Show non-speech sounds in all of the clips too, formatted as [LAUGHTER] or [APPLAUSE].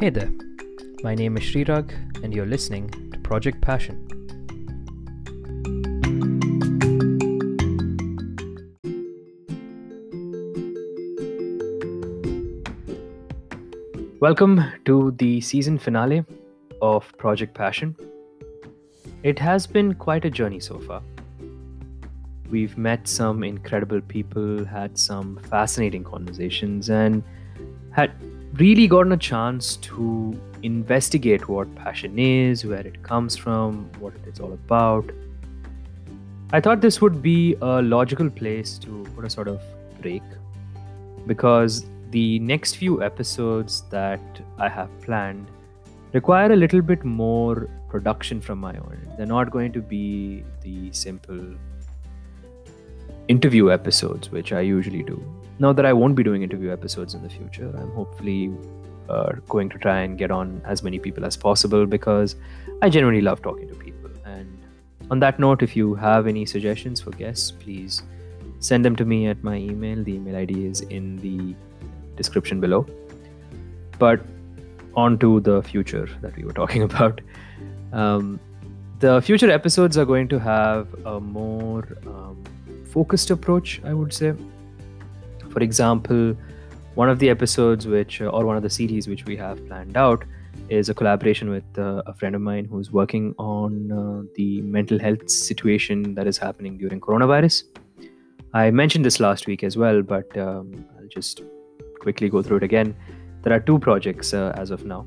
Hey there, my name is Srirag, and you're listening to Project Passion. Welcome to the season finale of Project Passion. It has been quite a journey so far. We've met some incredible people, had some fascinating conversations, and had really gotten a chance to investigate what passion is, where it comes from, what it's all about. I thought this would be a logical place to put a sort of break because the next few episodes that I have planned require a little bit more production from my own. They're not going to be the simple interview episodes, which I usually do. Now that I won't be doing interview episodes in the future, I'm hopefully uh, going to try and get on as many people as possible because I genuinely love talking to people. And on that note, if you have any suggestions for guests, please send them to me at my email. The email ID is in the description below. But on to the future that we were talking [LAUGHS] about. Um, the future episodes are going to have a more um, focused approach, I would say. For example, one of the episodes, which uh, or one of the series which we have planned out, is a collaboration with uh, a friend of mine who's working on uh, the mental health situation that is happening during coronavirus. I mentioned this last week as well, but um, I'll just quickly go through it again. There are two projects uh, as of now.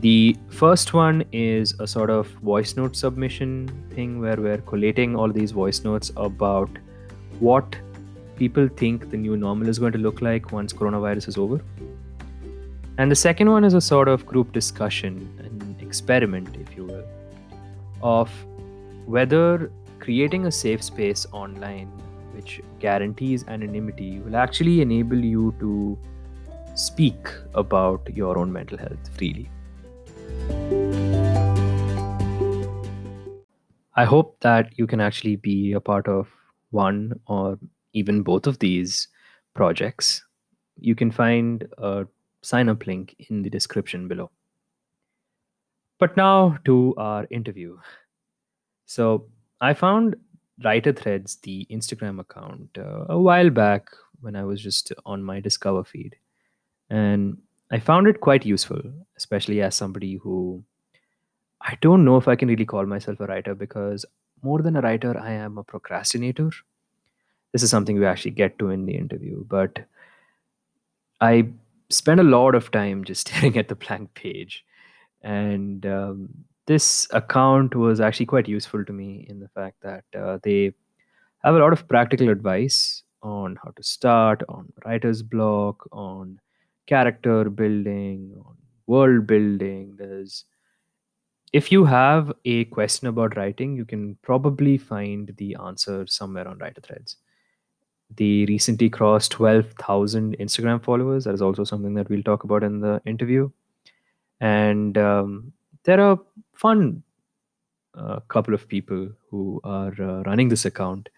The first one is a sort of voice note submission thing where we're collating all these voice notes about what people think the new normal is going to look like once coronavirus is over. And the second one is a sort of group discussion, an experiment, if you will, of whether creating a safe space online which guarantees anonymity will actually enable you to speak about your own mental health freely. I hope that you can actually be a part of one or even both of these projects. You can find a sign up link in the description below. But now to our interview. So I found Writer Threads, the Instagram account, uh, a while back when I was just on my Discover feed. And I found it quite useful, especially as somebody who I don't know if I can really call myself a writer because more than a writer, I am a procrastinator. This is something we actually get to in the interview, but I spend a lot of time just [LAUGHS] staring at the blank page. And um, this account was actually quite useful to me in the fact that uh, they have a lot of practical advice on how to start, on writer's block, on character building, on world building. There's if you have a question about writing, you can probably find the answer somewhere on Writer Threads. They recently crossed 12,000 Instagram followers. That is also something that we'll talk about in the interview. And um, they're a fun uh, couple of people who are uh, running this account.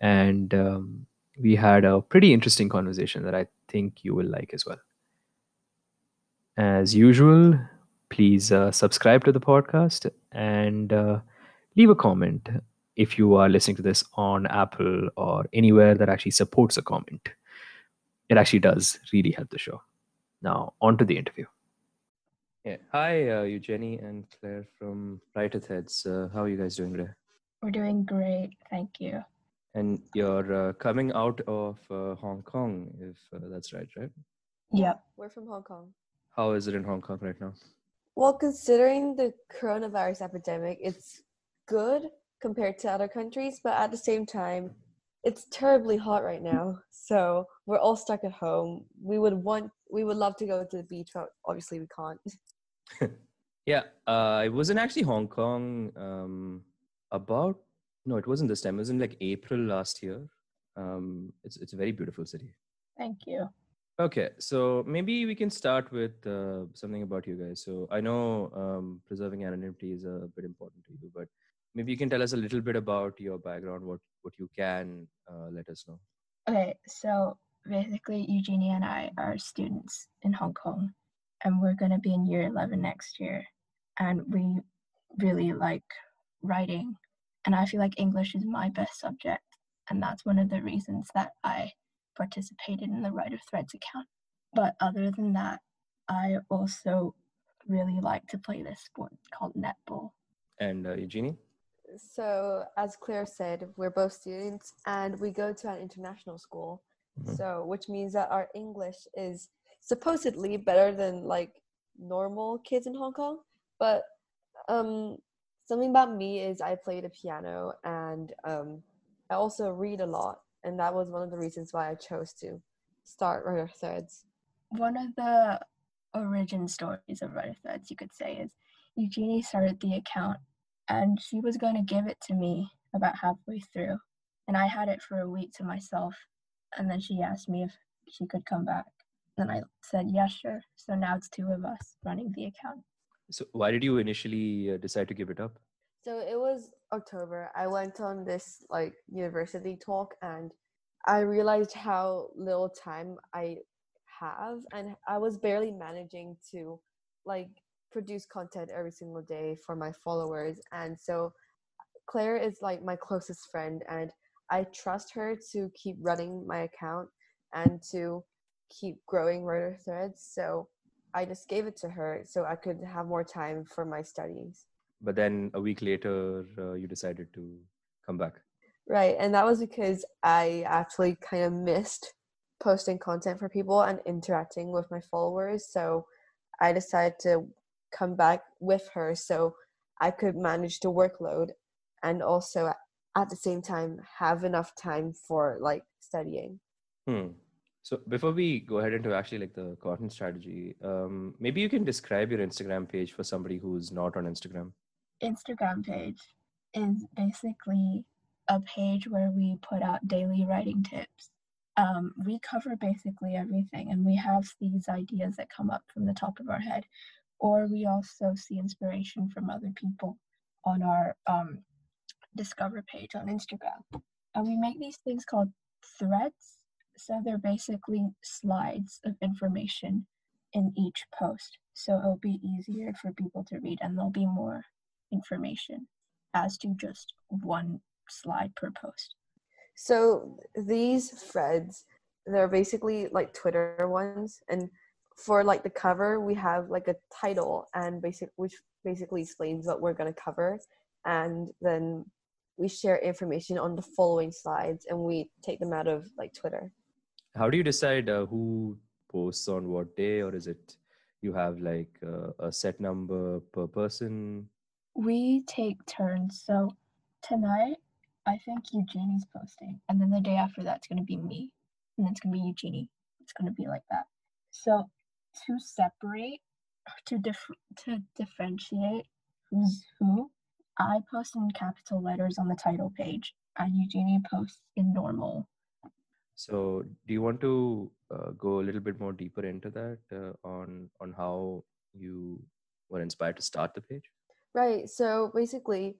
And um, we had a pretty interesting conversation that I think you will like as well. As usual, please uh, subscribe to the podcast and uh, leave a comment if you are listening to this on Apple or anywhere that actually supports a comment. It actually does really help the show. Now, on to the interview. Yeah. Hi, uh, Eugenie and Claire from Writer Threads. Uh, how are you guys doing today? We're doing great, thank you. And you're uh, coming out of uh, Hong Kong, if uh, that's right, right? Yep. We're from Hong Kong. How is it in Hong Kong right now? Well, considering the coronavirus epidemic, it's good compared to other countries, but at the same time, it's terribly hot right now. So we're all stuck at home. We would want, we would love to go to the beach, but obviously we can't. [LAUGHS] yeah, uh, I was in actually Hong Kong um, about no, it wasn't this time. It was in like April last year. Um, it's it's a very beautiful city. Thank you. Okay, so maybe we can start with uh, something about you guys. So I know um, preserving anonymity is a bit important to you, but maybe you can tell us a little bit about your background, what what you can uh, let us know. Okay, so basically, Eugenie and I are students in Hong Kong, and we're going to be in year 11 next year. And we really like writing. And I feel like English is my best subject. And that's one of the reasons that I participated in the Writer Threads account. But other than that, I also really like to play this sport called netball. And uh, Eugenie? So, as Claire said, we're both students and we go to an international school. Mhm. So, which means that our English is supposedly better than like normal kids in Hong Kong. But um, something about me is I play the piano and um, I also read a lot. And that was one of the reasons why I chose to start Writer Threads. One of the origin stories of Writer Threads, you could say, is Eugenie started the account and she was going to give it to me about halfway through. And I had it for a week to myself. And then she asked me if she could come back. And I said, yeah, sure. So now it's two of us running the account. So, why did you initially uh, decide to give it up? So it was October. I went on this like university talk and I realized how little time I have and I was barely managing to like produce content every single day for my followers and so Claire is like my closest friend and I trust her to keep running my account and to keep growing writer threads so I just gave it to her so I could have more time for my studies. But then a week later, uh, you decided to come back. Right, and that was because I actually kind of missed posting content for people and interacting with my followers. So I decided to come back with her so I could manage the workload and also at the same time have enough time for like studying. Hmm. So before we go ahead into actually like the content strategy, um, maybe you can describe your Instagram page for somebody who's not on Instagram. Instagram page is basically a page where we put out daily writing tips. Um, we cover basically everything, and we have these ideas that come up from the top of our head, or we also see inspiration from other people on our um, Discover page on Instagram. And we make these things called threads. So they're basically slides of information in each post. So it'll be easier for people to read, and there'll be more information as to just one slide per post. So these threads, they're basically like Twitter ones, and for like the cover, we have like a title and basic which basically explains what we're gonna cover, and then we share information on the following slides, and we take them out of like Twitter. How do you decide uh, who posts on what day, or is it you have like uh, a set number per person? We take turns. So tonight, I think Eugenie's posting, and then the day after that's going to be me, and then it's going to be Eugenie. It's going to be like that. So to separate, to dif- to differentiate who's who, I post in capital letters on the title page, and Eugenie posts in normal. So, do you want to uh, go a little bit more deeper into that uh, on on how you were inspired to start the page? Right. So basically,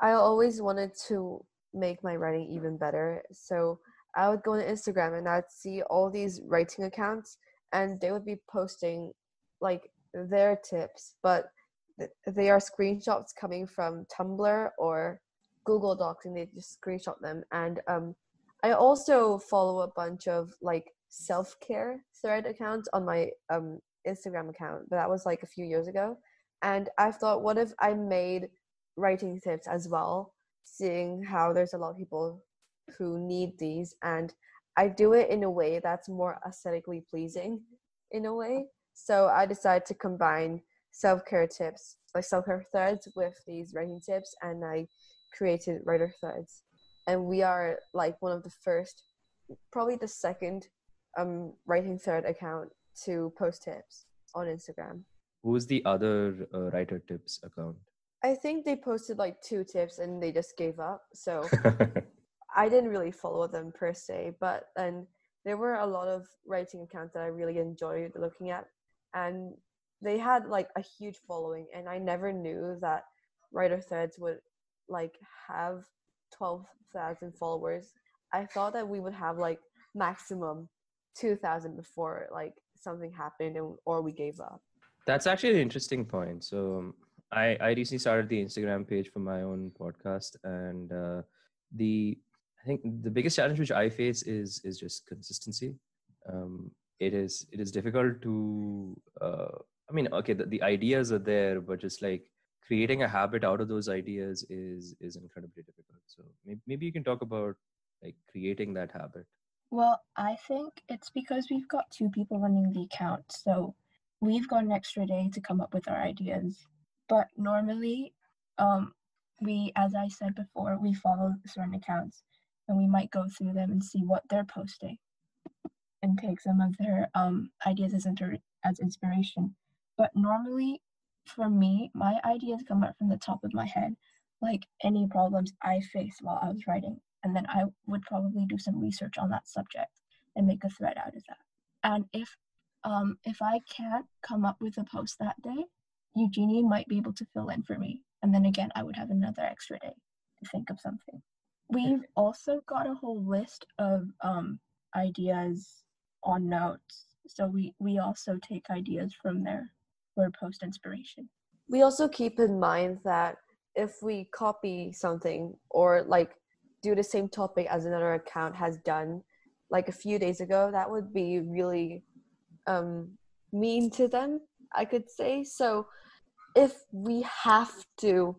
I always wanted to make my writing even better. So I would go on Instagram and I'd see all these writing accounts, and they would be posting like their tips, but th- they are screenshots coming from Tumblr or Google Docs, and they just screenshot them. And um, I also follow a bunch of like self care thread accounts on my um, Instagram account, but that was like a few years ago. And I thought, what if I made writing tips as well, seeing how there's a lot of people who need these, and I do it in a way that's more aesthetically pleasing, in a way. So I decided to combine self care tips, like self care threads, with these writing tips, and I created writer threads. And we are like one of the first, probably the second, um, writing thread account to post tips on Instagram. Who's the other uh, writer tips account? I think they posted like two tips and they just gave up. So [LAUGHS] I didn't really follow them per se, but then there were a lot of writing accounts that I really enjoyed looking at, and they had like a huge following. And I never knew that writer threads would like have twelve thousand followers. I thought that we would have like maximum two thousand before like something happened and or we gave up. That's actually an interesting point. So I, I recently started the Instagram page for my own podcast, and uh, the I think the biggest challenge which I face is is just consistency. Um, it is it is difficult to. Uh, I mean, okay, the, the ideas are there, but just like creating a habit out of those ideas is is incredibly difficult. So maybe, maybe you can talk about like creating that habit. Well, I think it's because we've got two people running the account, so we've got an extra day to come up with our ideas. But normally, um, we, as I said before, we follow certain accounts and we might go through them and see what they're posting and take some of their um, ideas as, inter- as inspiration. But normally, for me, my ideas come out from the top of my head, like any problems I faced while I was writing. And then I would probably do some research on that subject and make a thread out of that. And if um, if I can't come up with a post that day, Eugenie might be able to fill in for me. And then again, I would have another extra day to think of something. We've also got a whole list of um, ideas on notes. So we, we also take ideas from there for post inspiration. We also keep in mind that if we copy something or like do the same topic as another account has done like a few days ago, that would be really um, mean to them, I could say. So if we have to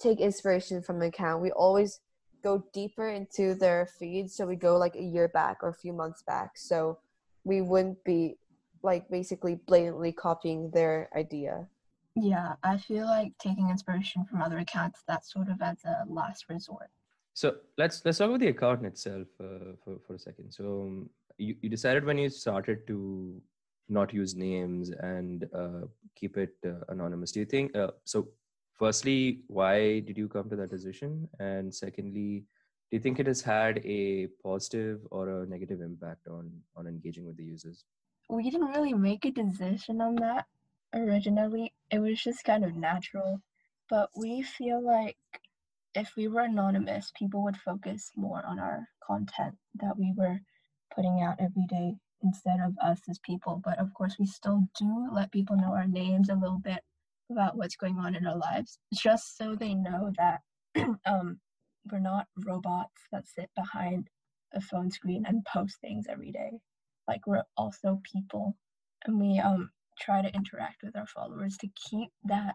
take inspiration from an account, we always go deeper into their feed. So we go like a year back or a few months back. So we wouldn't be like basically blatantly copying their idea. Yeah, I feel like taking inspiration from other accounts, that's sort of as a last resort. So let's let's talk about the account itself uh, for for a second. So um, you, you decided when you started to not use names and uh, keep it uh, anonymous. Do you think uh, so? Firstly, why did you come to that decision? And secondly, do you think it has had a positive or a negative impact on on engaging with the users? We didn't really make a decision on that originally. It was just kind of natural, but we feel like if we were anonymous, people would focus more on our content that we were putting out every day instead of us as people. But of course, we still do let people know our names a little bit about what's going on in our lives, just so they know that [CLEARS THROAT] um, we're not robots that sit behind a phone screen and post things every day. Like we're also people, and we um, try to interact with our followers to keep that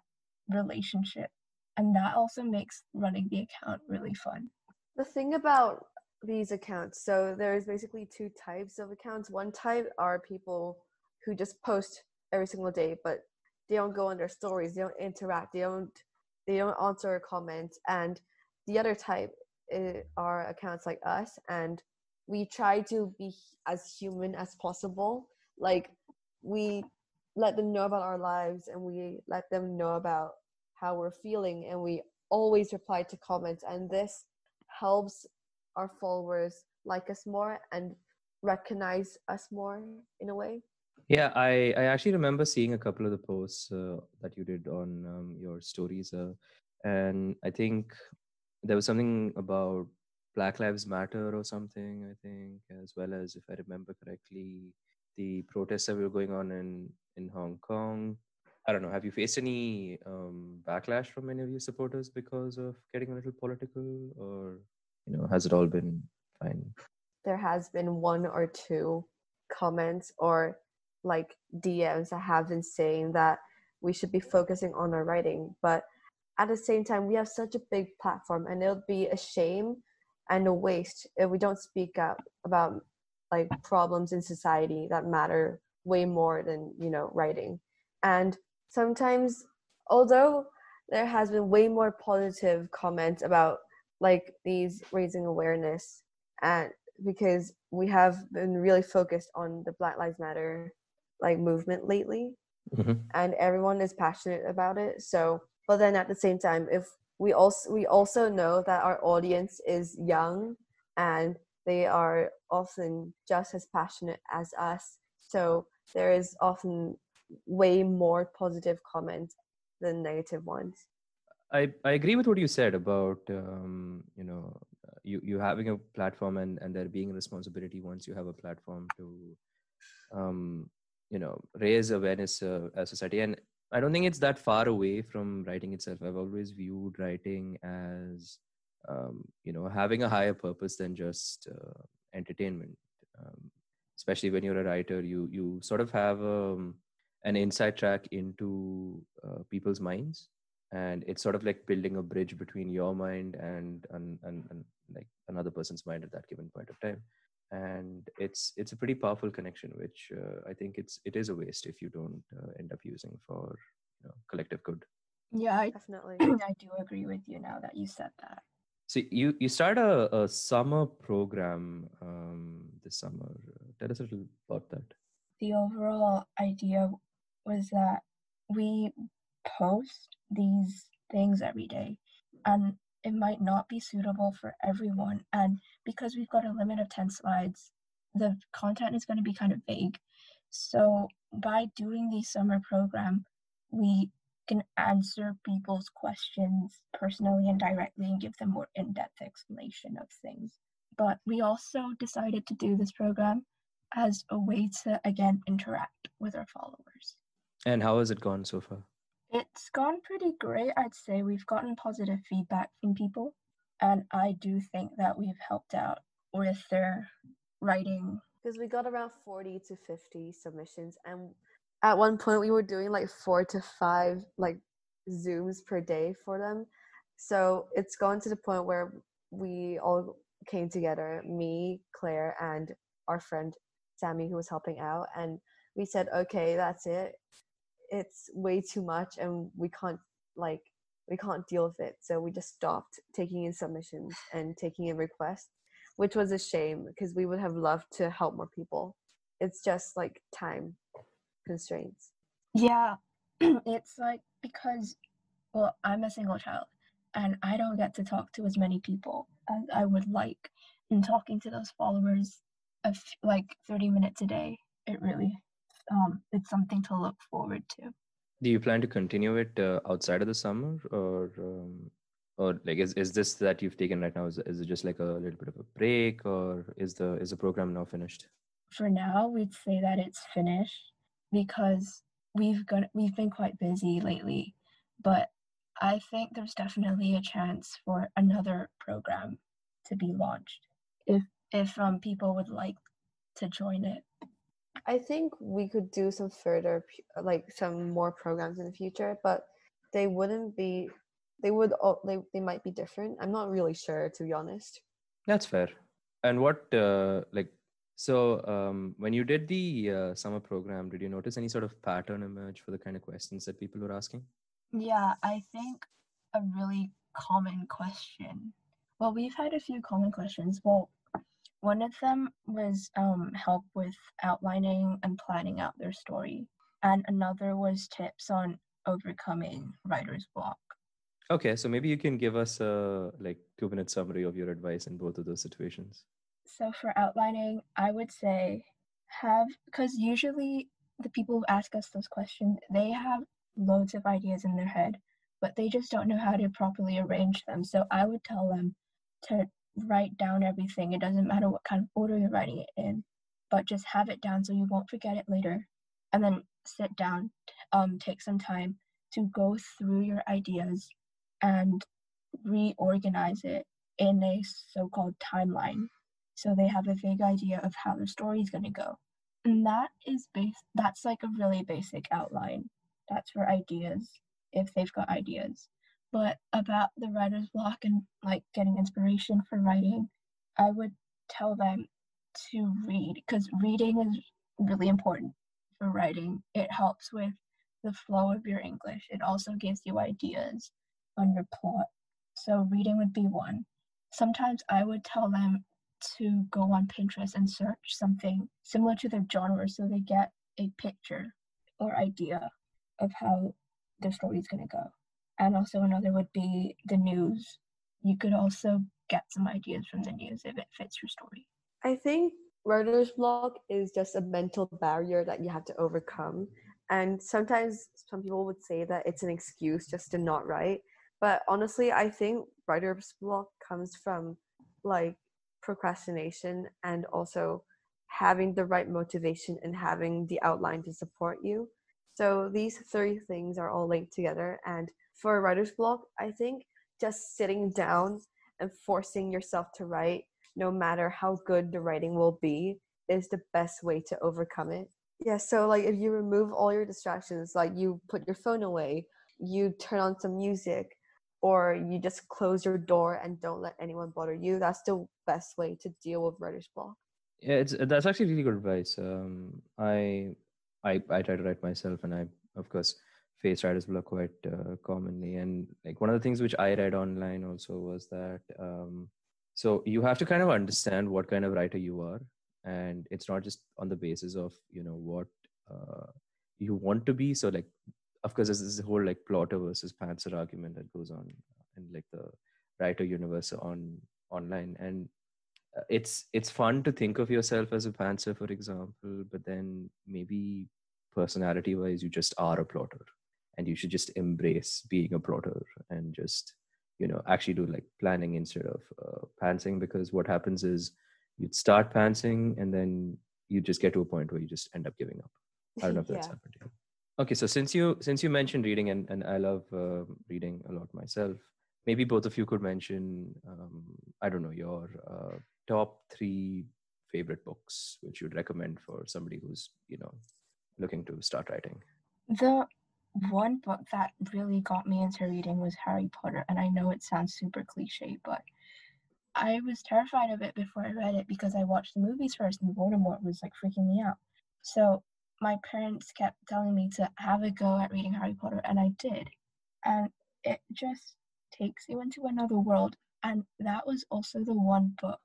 relationship, and that also makes running the account really fun. The thing about these accounts. So there's basically two types of accounts. One type are people who just post every single day, but they don't go on their stories, they don't interact, they don't they don't answer comments. And the other type eh, are accounts like us, and we try to be as human as possible. Like we let them know about our lives, and we let them know about how we're feeling, and we always reply to comments, and this helps our followers like us more and recognize us more in a way yeah i i actually remember seeing a couple of the posts uh, that you did on um, your stories uh, and i think there was something about black lives matter or something i think as well as if i remember correctly the protests that were going on in in hong kong. I don't know have you faced any um, backlash from any of your supporters because of getting a little political or you know has it all been fine? There has been one or two comments or like dms that have been saying that we should be focusing on our writing but at the same time we have such a big platform and it would be a shame and a waste if we don't speak up about like problems in society that matter way more than you know writing. And sometimes although there has been way more positive comments about like these raising awareness and because we have been really focused on the black lives matter like movement lately mm-hmm. and everyone is passionate about it so but then at the same time if we also we also know that our audience is young and they are often just as passionate as us so there is often way more positive comments than negative ones I, I agree with what you said about um, you know you you having a platform and and there being a responsibility once you have a platform to um, you know raise awareness uh, as society. And i don't think it's that far away from writing itself. I've always viewed writing as um, you know having a higher purpose than just uh, entertainment. Um, especially when you're a writer you you sort of have um, an inside track into uh, people's minds. And it's sort of like building a bridge between your mind and, and, and, and like another person's mind at that given point of time and it's it's a pretty powerful connection which uh, i think it's it is a waste if you don't uh, end up using for you know collective good Yeah, I, Definitely. I do agree with you now that you said that. so you you start a, a summer program um, this summer tell us a little about that The overall idea was that we post these things every day and it might not be suitable for everyone and because we've got a limit of 10 slides the content is going to be kind of vague. So by doing the summer program we can answer people's questions personally and directly and give them more in-depth explanation of things. But we also decided to do this program as a way to again interact with our followers. And how has it gone so far it's gone pretty great, I'd say. We've gotten positive feedback from people, and I do think that we've helped out with their writing. Because we got around 40 to 50 submissions, and at one point we were doing like four to five like Zooms per day for them. So it's gone to the point where we all came together me, Claire, and our friend Sammy, who was helping out, and we said, okay, that's it it's way too much and we can't like we can't deal with it. So we just stopped taking in submissions and taking in requests which was a shame because we would have loved to help more people. It's just like time constraints. Yeah, [CLEARS THROAT] it's like because, well, I'm a single child and I don't get to talk to as many people as I would like. And talking to those followers of like 30 minutes a day, it really, um, it's something to look forward to. do you plan to continue it uh, outside of the summer or um, or like is, is this that you've taken right now is, is it just like a little bit of a break or is the is the program now finished for now we'd say that it's finished because we've got we've been quite busy lately but i think there's definitely a chance for another program to be launched if if um people would like to join it i think we could do some further like some more programs in the future but they wouldn't be they would all they, they might be different. I'm not really sure to be honest. That's fair. And what uh, like so um, when you did the uh, summer program did you notice any sort of pattern emerge for the kind of questions that people were asking? Yeah i think a really common question well we've had a few common questions. Well one of them was um, help with outlining and planning out their story and another was tips on overcoming writer's block okay so maybe you can give us a like two minute summary of your advice in both of those situations So for outlining, I would say have because usually the people who ask us those questions, they have loads of ideas in their head, but they just don't know how to properly arrange them. So I would tell them to write down everything. It doesn't matter what kind of order you're writing it in, but just have it down so you won't forget it later. And then sit down, um, take some time to go through your ideas and reorganize it in a so-called timeline so they have a vague idea of how the story is going to go and that is base that's like a really basic outline that's for ideas if they've got ideas but about the writer's block and like getting inspiration for writing i would tell them to read because reading is really important for writing. It helps with the flow of your english. It also gives you ideas on your plot. So reading would be one. Sometimes i would tell them to go on Pinterest and search something similar to their genre so they get a picture or idea of how their story is going to go. And also, another would be the news. You could also get some ideas from the news if it fits your story. I think writer's block is just a mental barrier that you have to overcome. And sometimes some people would say that it's an excuse just to not write. But honestly, I think writer's block comes from like procrastination and also having the right motivation and having the outline to support you. So these three things are all linked together. And for a writer's block, I think just sitting down and forcing yourself to write, no matter how good the writing will be, is the best way to overcome it. Yeah, so like if you remove all your distractions, like you put your phone away, you turn on some music, or you just close your door and don't let anyone bother you, that's the best way to deal with writer's block. Yeah, it's that's actually really good advice. Um, I I I try to write myself, and I of course face writer's block quite uh, commonly. And like one of the things which I read online also was that um, so you have to kind of understand what kind of writer you are, and it's not just on the basis of you know what uh, you want to be. So like of course there's this whole like plotter versus pantser argument that goes on in like the writer universe on online and uh, it's it's fun to think of yourself as a pantser for example but then maybe personality wise you just are a plotter and you should just embrace being a plotter and just you know actually do like planning instead of uh, pantsing because what happens is you'd start pantsing and then you just get to a point where you just end up giving up. I don't know if that's Yeah. happened to you. Okay so since you since you mentioned reading and, and i love uh, reading a lot myself maybe both of you could mention um, i don't know your uh, top three favorite books which you'd recommend for somebody who's you know looking to start writing. The Mm-hmm. one book that really got me into reading was Harry Potter, and I know it sounds super cliche, but I was terrified of it before I read it because I watched the movies first and Voldemort was like freaking me out. So my parents kept telling me to have a go at reading Harry Potter, and I did. And it just takes you into another world. And that was also the one book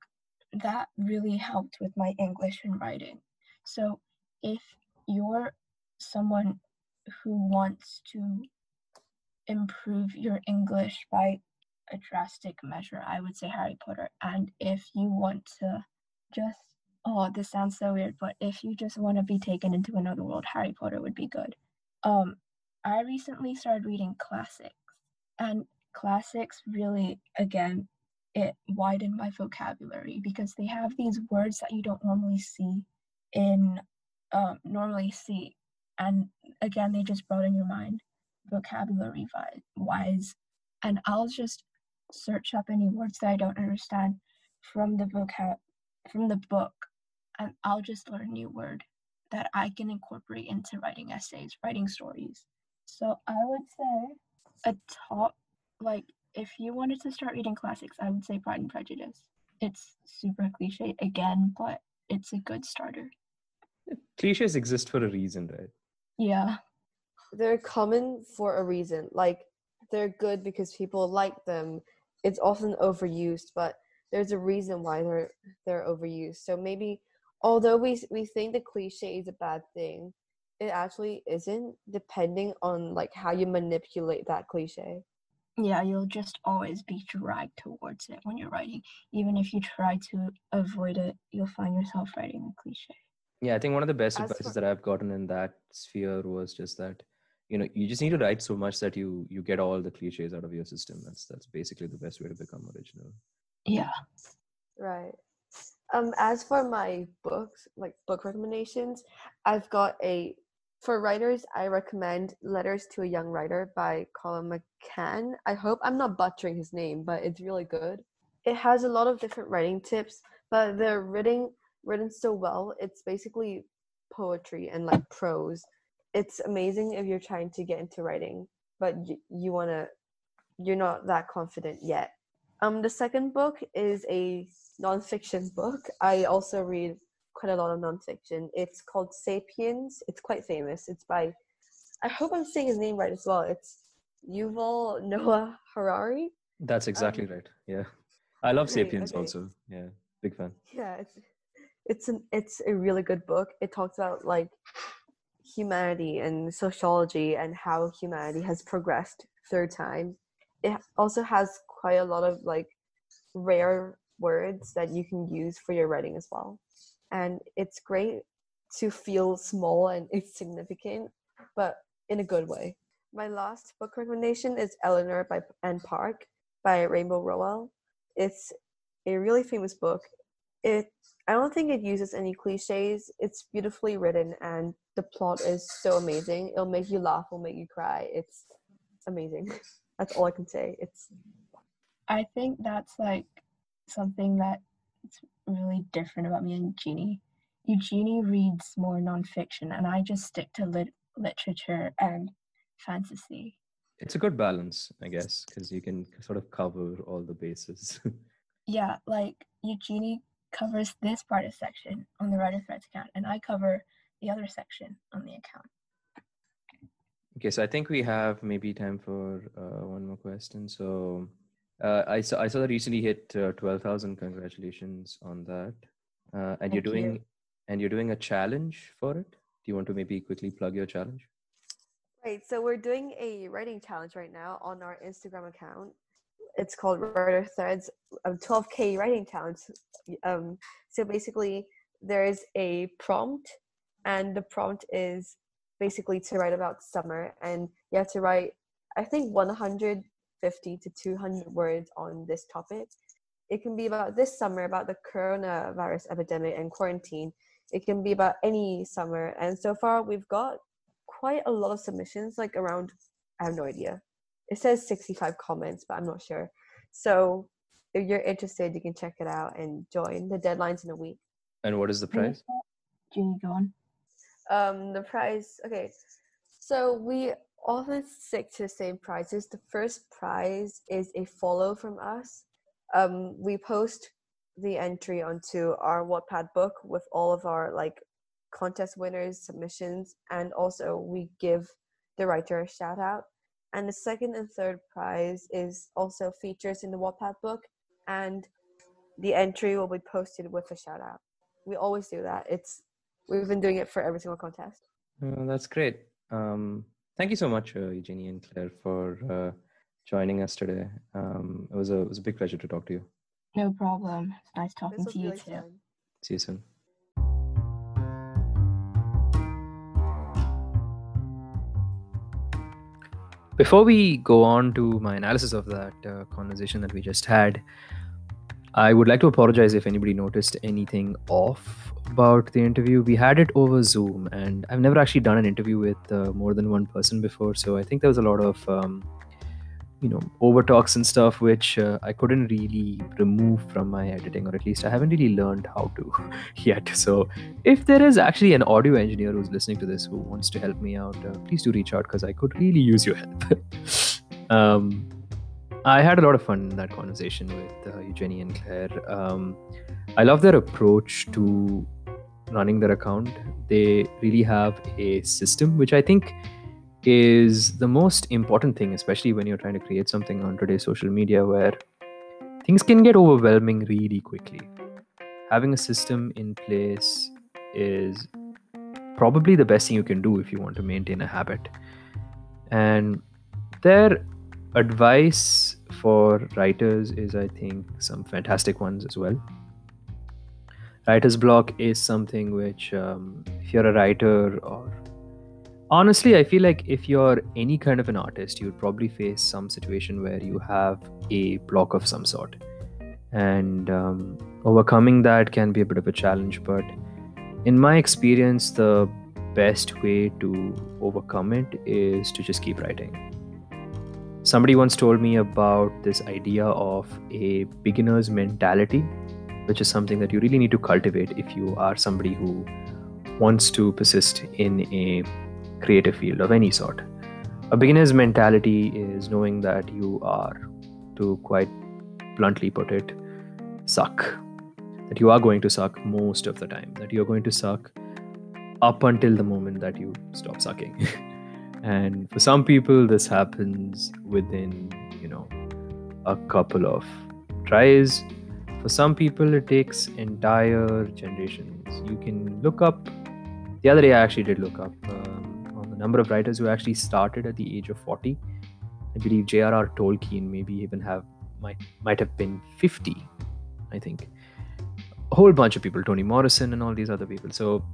that really helped with my English and writing. So if you're someone who wants to improve your English by a drastic measure, I would say Harry Potter. And if you want to just, oh, this sounds so weird, but if you just want to be taken into another world, Harry Potter would be good. Um, I recently started reading classics, and classics really, again, it widened my vocabulary because they have these words that you don't normally see in um, normally see and again they just broaden your mind vocabulary wise. And i'll just search up any words that i don't understand from the vocab from the book and i'll just learn a new word that i can incorporate into writing essays writing stories. So i would say a top like if you wanted to start reading classics i would say pride and prejudice. It's super cliche again but it's a good starter. Cliches exist for a reason right yeah They're common for a reason. Like they're good because people like them. It's often overused, but there's a reason why they're they're overused. So maybe although we we think the cliche is a bad thing, it actually isn't depending on like how you manipulate that cliche. yeah you'll just always be dragged towards it when you're writing even if you try to avoid it you'll find yourself writing a cliche yeah i think one of the best As advices for- that i've gotten in that sphere was just that you know you just need to write so much that you you get all the cliches out of your system that's that's basically the best way to become original yeah Right. Um, as for my books, like book recommendations, I've got a for writers. I recommend "Letters to a Young Writer" by Colin McCann. I hope I'm not butchering his name, but it's really good. It has a lot of different writing tips, but they're written written so well. It's basically poetry and like prose. It's amazing if you're trying to get into writing, but y- you wanna you're not that confident yet. Um, the second book is a nonfiction book. I also read quite a lot of nonfiction. It's called *Sapiens*. It's quite famous. It's by, I hope I'm saying his name right as well. It's Yuval Noah Harari. that's exactly Um, right yeah i love sapiens okay. also yeah big fan Yeah, it's it's an it's a really good book. It talks about like humanity and sociology and how humanity has progressed through time. It also has quite a lot of like rare words that you can use for your writing as well. And it's great to feel small and [LAUGHS] insignificant, but in a good way. My last book recommendation is Eleanor by and Park by Rainbow Rowell. It's a really famous book it I don't think it uses any cliches. It's beautifully written and the plot is so amazing. It'll make you laugh, it'll make you cry. It's amazing. [LAUGHS] That's all I can say. It's I think that's like something that's really different about me and Jeannie. Eugenie reads more nonfiction, and I just stick to lit- literature and fantasy. It's a good balance, I guess, because you can sort of cover all the bases. [LAUGHS] Yeah, like Eugenie covers this part of section on the Writer Threads account, and I cover the other section on the account. okay, so I think we have maybe time for uh, one more question. So uh, I saw I saw that recently hit uh, twelve thousand. Congratulations on that. Uh, and you're Thank you. doing and you're doing a challenge for it. Do you want to maybe quickly plug your challenge? Right, so we're doing a writing challenge right now on our Instagram account. It's called Writer Threads um, 12K Writing Challenge. Um, so basically, there's a prompt, and the prompt is basically to write about summer, and you have to write, I think, 150 to 200 words on this topic. It can be about this summer, about the coronavirus epidemic and quarantine. It can be about any summer, and so far we've got quite a lot of submissions, like around, I have no idea. It says 65 comments, but I'm not sure. So if you're interested, you can check it out and join. The deadline's in a week. And what is the Who is price? that? Jeannie, go on. Um, the prize, okay. So we often stick to the same prizes. The first prize is a follow from us. Um, we post the entry onto our Wattpad book with all of our like contest winners, submissions, and also we give the writer a shout out. And the second and third prize is also features in the Wattpad book, and the entry will be posted with a shout out. We always do that. It's we've been doing it for every single contest. Uh, that's great. Um, thank you so much, uh, Eugenie and Claire, for uh, joining us today. Um, it was a it was a big pleasure to talk to you. No problem. It's nice talking to you really too. fun. See you soon. Before we go on to my analysis of that uh, conversation that we just had, I would like to apologize if anybody noticed anything off about the interview. We had it over Zoom, and I've never actually done an interview with uh, more than one person before, so I think there was a lot of um, you know over talks and stuff which uh, i couldn't really remove from my editing or at least i haven't really learned how to [LAUGHS] yet. So if there is actually an audio engineer who's listening to this who wants to help me out uh, please do reach out because i could really use your help. [LAUGHS] Um, i had a lot of fun in that conversation with uh, eugenie and claire. Um, i love their approach to running their account. They really have a system which i think is the most important thing, especially when you're trying to create something on today's social media where things can get overwhelming really quickly. Having a system in place is probably the best thing you can do if you want to maintain a habit. And their advice for writers is, I think, some fantastic ones as well. Writer's block is something which, um, if you're a writer or honestly i feel like if you're any kind of an artist you'd probably face some situation where you have a block of some sort. And um, overcoming that can be a bit of a challenge but in my experience the best way to overcome it is to just keep writing. Somebody once told me about this idea of a beginner's mentality which is something that you really need to cultivate if you are somebody who wants to persist in a creative field of any sort. A beginner's mentality is knowing that you are, to quite bluntly put it, suck. That you are going to suck most of the time. That you're going to suck up until the moment that you stop sucking. [LAUGHS] and for some people, this happens within, you know, a couple of tries. For some people, it takes entire generations. You can look up. The other day, I actually did look up. The number of writers who actually started at the age of 40 i believe j.r.r tolkien maybe even have might might have been 50 i think. A whole bunch of people toni morrison and all these other people. So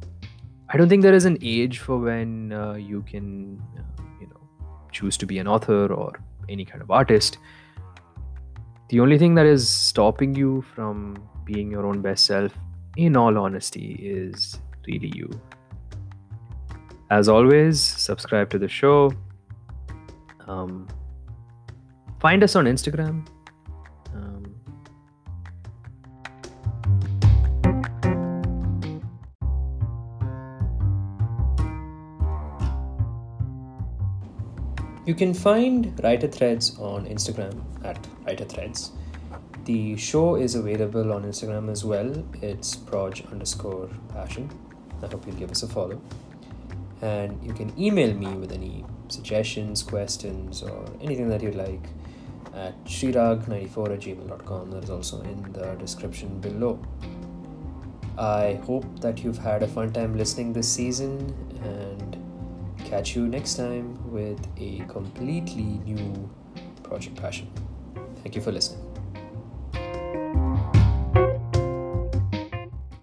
i don't think there is an age for when uh, you can uh, you know choose to be an author or any kind of artist. The only thing that is stopping you from being your own best self, in all honesty, is really you. As always, subscribe to the show. Um, find us on Instagram. Um, you can find Writer Threads on Instagram at Writer Threads. The show is available on Instagram as well. It's proj underscore passion. I hope you'll give us a follow. And you can email me with any suggestions, questions, or anything that you'd like at srirag94 at gmail.com. That is also in the description below. I hope that you've had a fun time listening this season and catch you next time with a completely new Project Passion. Thank you for listening.